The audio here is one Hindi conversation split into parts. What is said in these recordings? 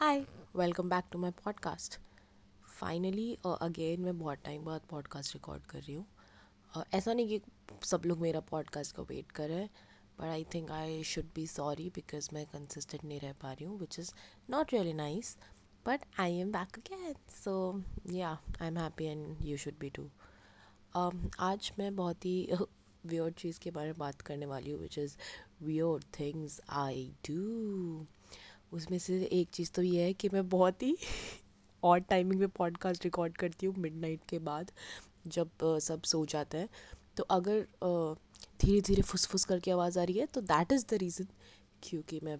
Hi welcome back to my podcast finally again मैं बहुत टाइम बाद पॉडकास्ट रिकॉर्ड कर रही हूँ। Uh, ऐसा नहीं कि सब लोग मेरा पॉडकास्ट का वेट कर रहे हैं but I think I should be sorry because मैं कंसिस्टेंट नहीं रह पा रही हूँ which is not really nice but I am back again so yeah I am happy and you should be too आज मैं बहुत ही वियर्ड चीज़ के बारे में बात करने वाली हूँ which is weird things I do उसमें से एक चीज़ तो ये है कि मैं बहुत ही और टाइमिंग में पॉडकास्ट रिकॉर्ड करती हूँ मिडनाइट के बाद, जब सब सो जाते हैं। तो अगर धीरे धीरे फुस फुस करके आवाज़ आ रही है तो दैट इज़ द रीज़न क्योंकि मैं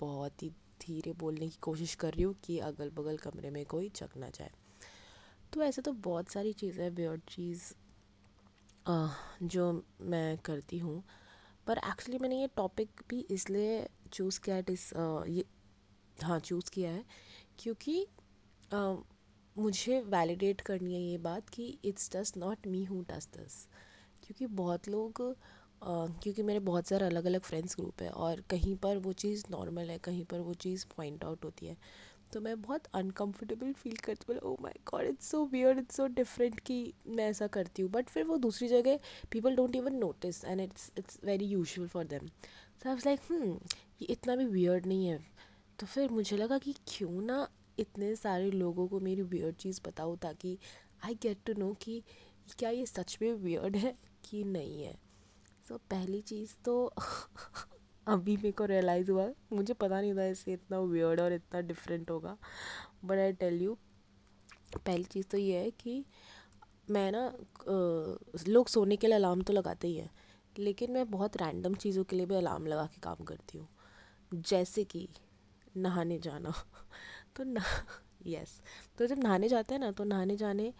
बहुत ही धीरे बोलने की कोशिश कर रही हूँ कि अगल बगल कमरे में कोई चक ना जाए। तो ऐसे तो बहुत सारी चीज़ें वियर्ड चीज़ जो मैं करती हूँ। पर एक्चुअली मैंने ये टॉपिक भी इसलिए चूज़ किया इट इज़ ये हाँ चूज़ किया है क्योंकि मुझे वैलिडेट करनी है ये बात कि it's just not me who does this क्योंकि बहुत लोग आ, क्योंकि मेरे बहुत सारे अलग अलग फ्रेंड्स ग्रुप है और कहीं पर वो चीज़ नॉर्मल है कहीं पर वो चीज़ पॉइंट आउट होती है। तो मैं बहुत अनकंफर्टेबल फील करती हूँ ओ my god it's so weird it's so different कि मैं ऐसा करती हूँ। बट फिर वो दूसरी जगह people don't even notice and it's it's very usual for them so I like ये इतना भी वियर्ड नहीं है। तो फिर मुझे लगा कि क्यों ना इतने सारे लोगों को मेरी वियर्ड चीज़ बताओ ताकि आई गेट टू नो कि क्या ये सच में वियर्ड है कि नहीं है। सो so, पहली चीज़ तो अभी मेरे को रियलाइज़ हुआ मुझे पता नहीं था इससे इतना वियर्ड और इतना डिफरेंट होगा बट आई टेल यू पहली चीज़ तो ये है कि मैं ना लोग सोने के लिए अलार्म तो लगाते ही हैं लेकिन मैं बहुत रैंडम चीज़ों के लिए भी अलार्म लगा के काम करती हूँ। जैसे कि नहाने जाना। तो ना यस तो जब नहाने जाते हैं ना तो नहाने जाने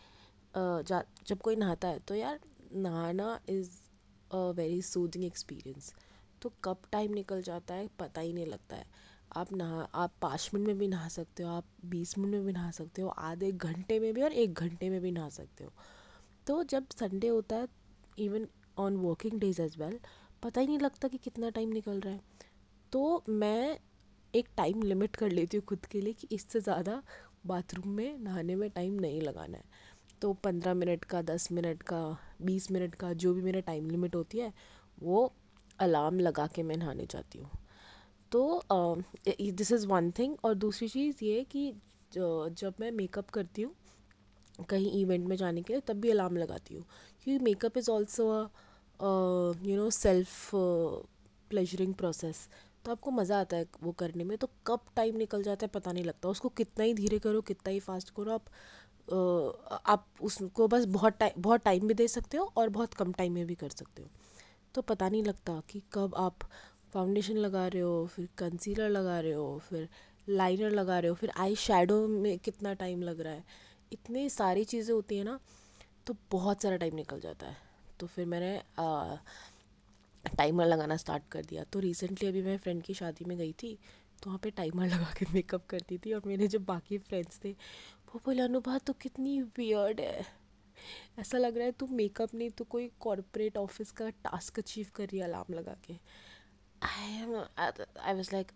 जा, जब कोई नहाता है तो यार नहाना is a very soothing experience तो कब टाइम निकल जाता है, पता ही नहीं लगता है। आप नहा, आप पाँच मिनट में भी नहा सकते हो, आप बीस मिनट में भी नहा सकते हो, आधे घंटे में भी और एक घंटे में भी नहा सकते हो। तो जब संडे होता है even on working days as well पता ही नहीं लगता कि कितना टाइम निकल रहा है। तो मैं एक टाइम लिमिट कर लेती हूँ खुद के लिए कि इससे ज़्यादा बाथरूम में नहाने में टाइम नहीं लगाना है। तो पंद्रह मिनट का, दस मिनट का, बीस मिनट का जो भी मेरा टाइम लिमिट होती है, वो अलार्म लगा के मैं नहाने जाती हूँ। तो दिस इज़ वन थिंग और दूसरी चीज़ ये कि जब मैं मेकअप करती हूँ, कहीं इवेंट में जाने के लिए, तब भी अलार्म लगाती हूँ। क्योंकि makeup is also you know self pleasuring process तो आपको मज़ा आता है वो करने में तो कब टाइम निकल जाता है पता नहीं लगता। उसको कितना ही धीरे करो, कितना ही फास्ट करो, आप आप उसको बस बहुत टाइम बहुत टाइम भी दे सकते हो और बहुत कम टाइम में भी कर सकते हो। तो पता नहीं लगता कि कब आप फाउंडेशन लगा रहे हो, फिर कंसीलर लगा रहे हो, फिर लाइनर लगा रहे हो, फिर आई शेडो में कितना टाइम लग रहा है। इतनी सारी चीज़ें होती हैं ना तो बहुत सारा टाइम निकल जाता है। तो फिर मैंने टाइमर लगाना स्टार्ट कर दिया। तो रिसेंटली अभी मैं फ्रेंड की शादी में गई थी तो वहाँ पे टाइमर लगा के मेकअप करती थी और मेरे जो बाकी फ्रेंड्स थे, वो बोले, अनुभा तो कितनी वियर्ड है। ऐसा लग रहा है तू मेकअप नहीं तो कोई कॉरपोरेट ऑफ़िस का टास्क अचीव कर रही अलार्म लगा के. I am I was like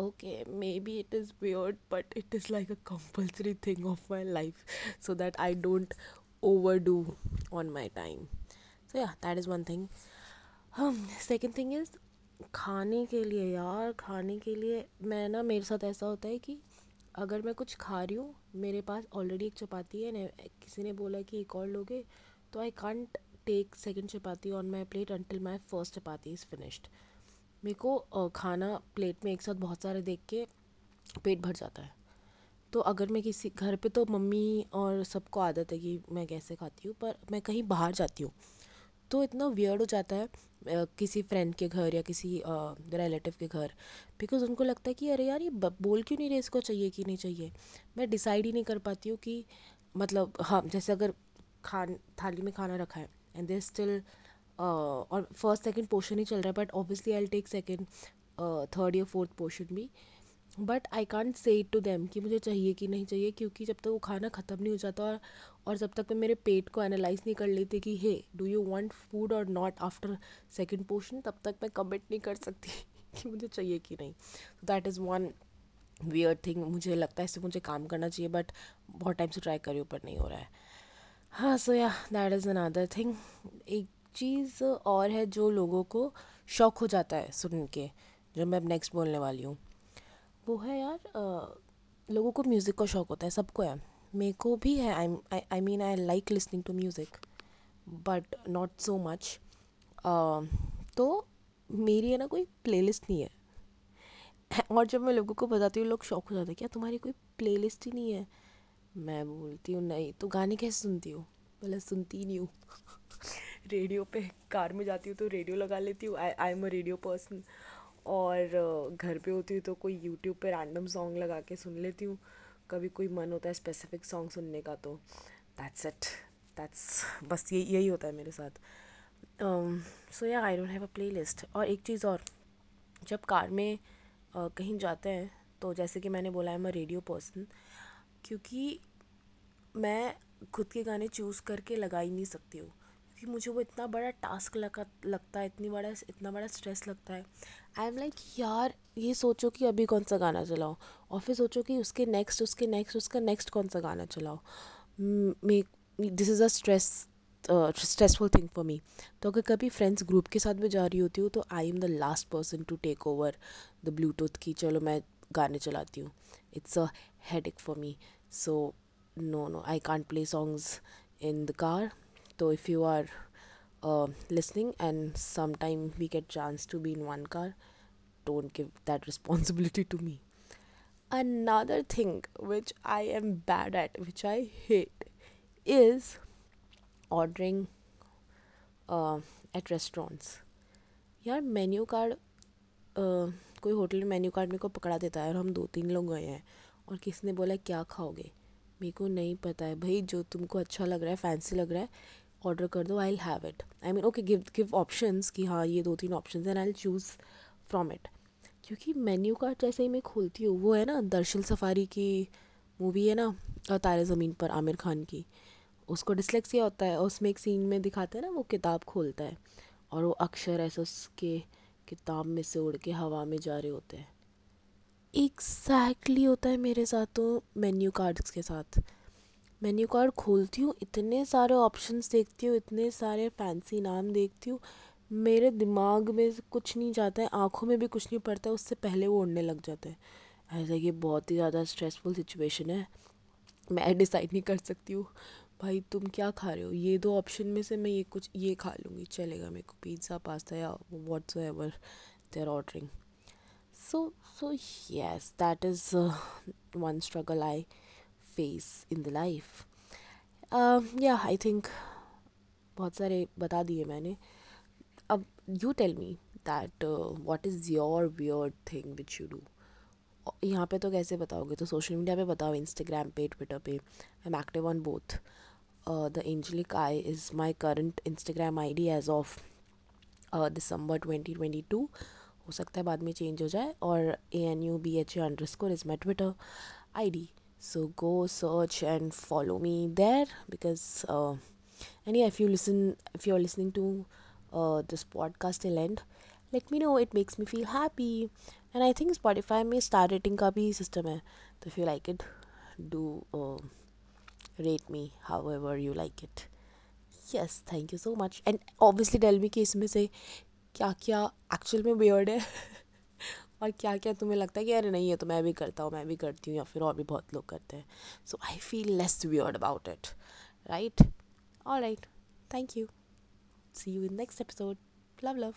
okay maybe it is weird but it is like a compulsory thing of my life so that I don't overdo on my time so yeah that is one thing second thing is खाने के लिए यार, खाने के लिए, मैं ना, मेरे साथ ऐसा होता है कि अगर मैं कुछ खा रही हूँ, मेरे पास ऑलरेडी एक चपाती है किसी ने बोला कि एक और लोगे तो I can't take second chapati on my plate until my first chapati is finished मेरे को खाना प्लेट में एक साथ बहुत सारे देख के पेट भर जाता है। तो अगर मैं किसी, घर पे तो मम्मी और सबको आदत है कि मैं कैसे खाती हूँ, पर मैं कहीं बाहर जाती हूँ तो इतना वियर्ड हो जाता है किसी फ्रेंड के घर या किसी रिलेटिव के घर बिकॉज़ उनको लगता है कि अरे यार ये बोल क्यों नहीं रहे इसको चाहिए कि नहीं चाहिए? मैं डिसाइड ही नहीं कर पाती हूँ कि मतलब हाँ जैसे अगर खान, थाली में खाना रखा है एंड देर स्टिल और फ़र्स्ट सेकेंड पोर्शन ही चल रहा है but obviously I take second third या फोर्थ पोर्शन भी but I can't say it to them कि मुझे चाहिए कि नहीं चाहिए क्योंकि जब तक वो खाना ख़त्म नहीं हो जाता और और जब तक मैं मेरे पेट को एनालाइज नहीं कर लेती कि, hey do you want food और नॉट आफ्टर सेकंड पोर्शन तब तक मैं कमिट नहीं कर सकती कि मुझे चाहिए कि नहीं। That is one weird thing मुझे लगता है, इससे मुझे काम करना चाहिए बट बहुत टाइम से ट्राई करी ऊपर नहीं हो रहा है। हाँ सो yeah that is another thing एक चीज़ और है जो लोगों को शौक हो जाता है सुन के, जो मैं अब नेक्स्ट बोलने वाली हूँ। वो है यार आ, लोगों को म्यूज़िक का शौक होता है सबको है। मेरे को भी है I I mean I like listening to music but not so much तो मेरी है ना कोई प्लेलिस्ट नहीं है। और जब मैं लोगों को बताती हूँ लोग शौक हो जाते हैं क्या तुम्हारी कोई प्लेलिस्ट ही नहीं है? मैं बोलती हूँ नहीं तो गाने कैसे सुनती हूँ? बोले सुनती ही नहीं हूँ। रेडियो पे कार में जाती हूँ तो रेडियो लगा लेती हूँ। I I am a radio person और घर पे होती हूँ तो कोई यूट्यूब पे रैंडम सॉन्ग लगा के सुन लेती हूँ। कभी कोई मन होता है स्पेसिफिक सॉन्ग सुनने का तो दैट्स इट दैट्स बस यही यही होता है मेरे साथ। So yeah I don't have a playlist और एक चीज़ और जब कार में uh, कहीं जाते हैं तो जैसे कि मैंने बोला है मैं रेडियो पर्सन क्योंकि मैं खुद के गाने चूज़ करके लगा ही नहीं सकती हूँ। क्योंकि मुझे वो इतना बड़ा टास्क लगा, लगता है, इतनी बड़ा, इतना बड़ा स्ट्रेस लगता है। आई एम लाइक, यार, ये सोचो कि अभी कौन सा गाना चलाओ और फिर सोचो कि उसके नेक्स्ट उसके नेक्स्ट उसका नेक्स्ट कौन सा गाना चलाओ may this is a stress stressful thing for me तो अगर कभी फ्रेंड्स ग्रुप के साथ भी जा रही होती हूँ तो I am the last person to take over the Bluetooth की, चलो, मैं गाने चलाती हूँ। It's a head for me so no no I can't play songs in the car तो if you are listening and sometime we get chance to be in one car don't give that responsibility to me another thing which I am bad at which I hate is ordering at restaurants यार मेन्यू कार्ड uh, कोई होटल में मेन्यू कार्ड मेरे को पकड़ा देता है और हम दो तीन लोग गए हैं और किसी ने बोला, क्या खाओगे? मेरे को नहीं पता है। भाई, जो तुमको अच्छा लग रहा है फैंसी लग रहा है ऑर्डर कर दो I have it I mean okay give give options कि हाँ ये दो तीन option and I choose from it क्योंकि मेन्यू कार्ड जैसे ही मैं खोलती हूँ, वो है ना दर्शल सफारी की मूवी है ना तारे ज़मीन पर आमिर खान की। उसको डिसलेक्सिया होता है और उसमें एक सीन में दिखाते हैं ना, वो किताब खोलता है, और वो अक्षर ऐसे उसके किताब में से उड़ के हवा में जा रहे होते हैं। एग्जैक्टली exactly होता है मेरे साथ तो मेन्यू कार्ड्स के साथ। मेन्यू कार्ड खोलती हूँ, इतने सारे ऑप्शंस देखती हूँ, इतने सारे फैंसी नाम देखती हूँ। मेरे दिमाग में कुछ नहीं जाता है, आँखों में भी कुछ नहीं पड़ता, उससे पहले वो उड़ने लग जाते हैं। ऐसा ये बहुत ही ज़्यादा स्ट्रेसफुल सिचुएशन है। मैं डिसाइड नहीं कर सकती हूँ, भाई तुम क्या खा रहे हो? ये दो ऑप्शन में से मैं ये कुछ, ये खा लूँगी। चलेगा मेरे को पिज़्ज़ा पास्ता या whatever they are ordering so so yes that is one struggle I face in the life या आई थिंक बहुत सारे बता दिए मैंने। अब you tell me that what is your weird thing which you do यहाँ पे तो कैसे बताओगे? तो सोशल मीडिया पे बताओ इंस्टाग्राम पे ट्विटर पे। I am active on both the angelic I is my current Instagram I D as of December twenty twenty two हो सकता है बाद में चेंज हो जाए और A N U B H underscore is my Twitter I D so go search and follow me there because uh, and yeah if you listen if you're listening to uh, this podcast till end let me know it makes me feel happy and i think spotify may start rating ka bhi system hai so if you like it do uh, rate me however you like it yes thank you so much and obviously tell me कि इसमें से क्या क्या एक्चुअल में वियर्ड है और क्या क्या तुम्हें लगता है कि, अरे नहीं है तो मैं भी करता हूँ, मैं भी करती हूँ, या फिर और भी बहुत लोग करते हैं। So I feel less weird about it right all right thank you see you in next episode love love